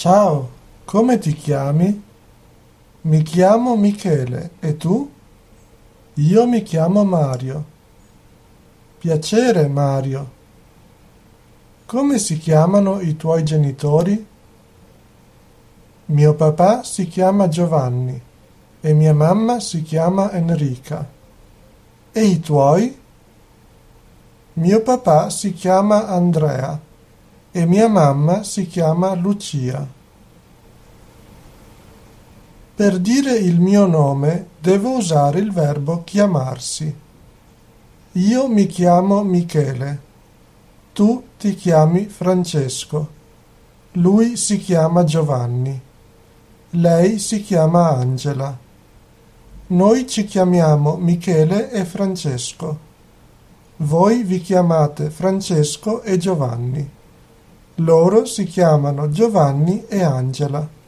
Ciao, come ti chiami? Mi chiamo Michele, e tu? Io mi chiamo Mario. Piacere, Mario. Come si chiamano i tuoi genitori? Mio papà si chiama Giovanni e mia mamma si chiama Enrica. E i tuoi? Mio papà si chiama Andrea e mia mamma si chiama Lucia. Per dire il mio nome devo usare il verbo chiamarsi. Io mi chiamo Michele. Tu ti chiami Francesco. Lui si chiama Giovanni. Lei si chiama Angela. Noi ci chiamiamo Michele e Francesco. Voi vi chiamate Francesco e Giovanni. Loro si chiamano Giovanni e Angela.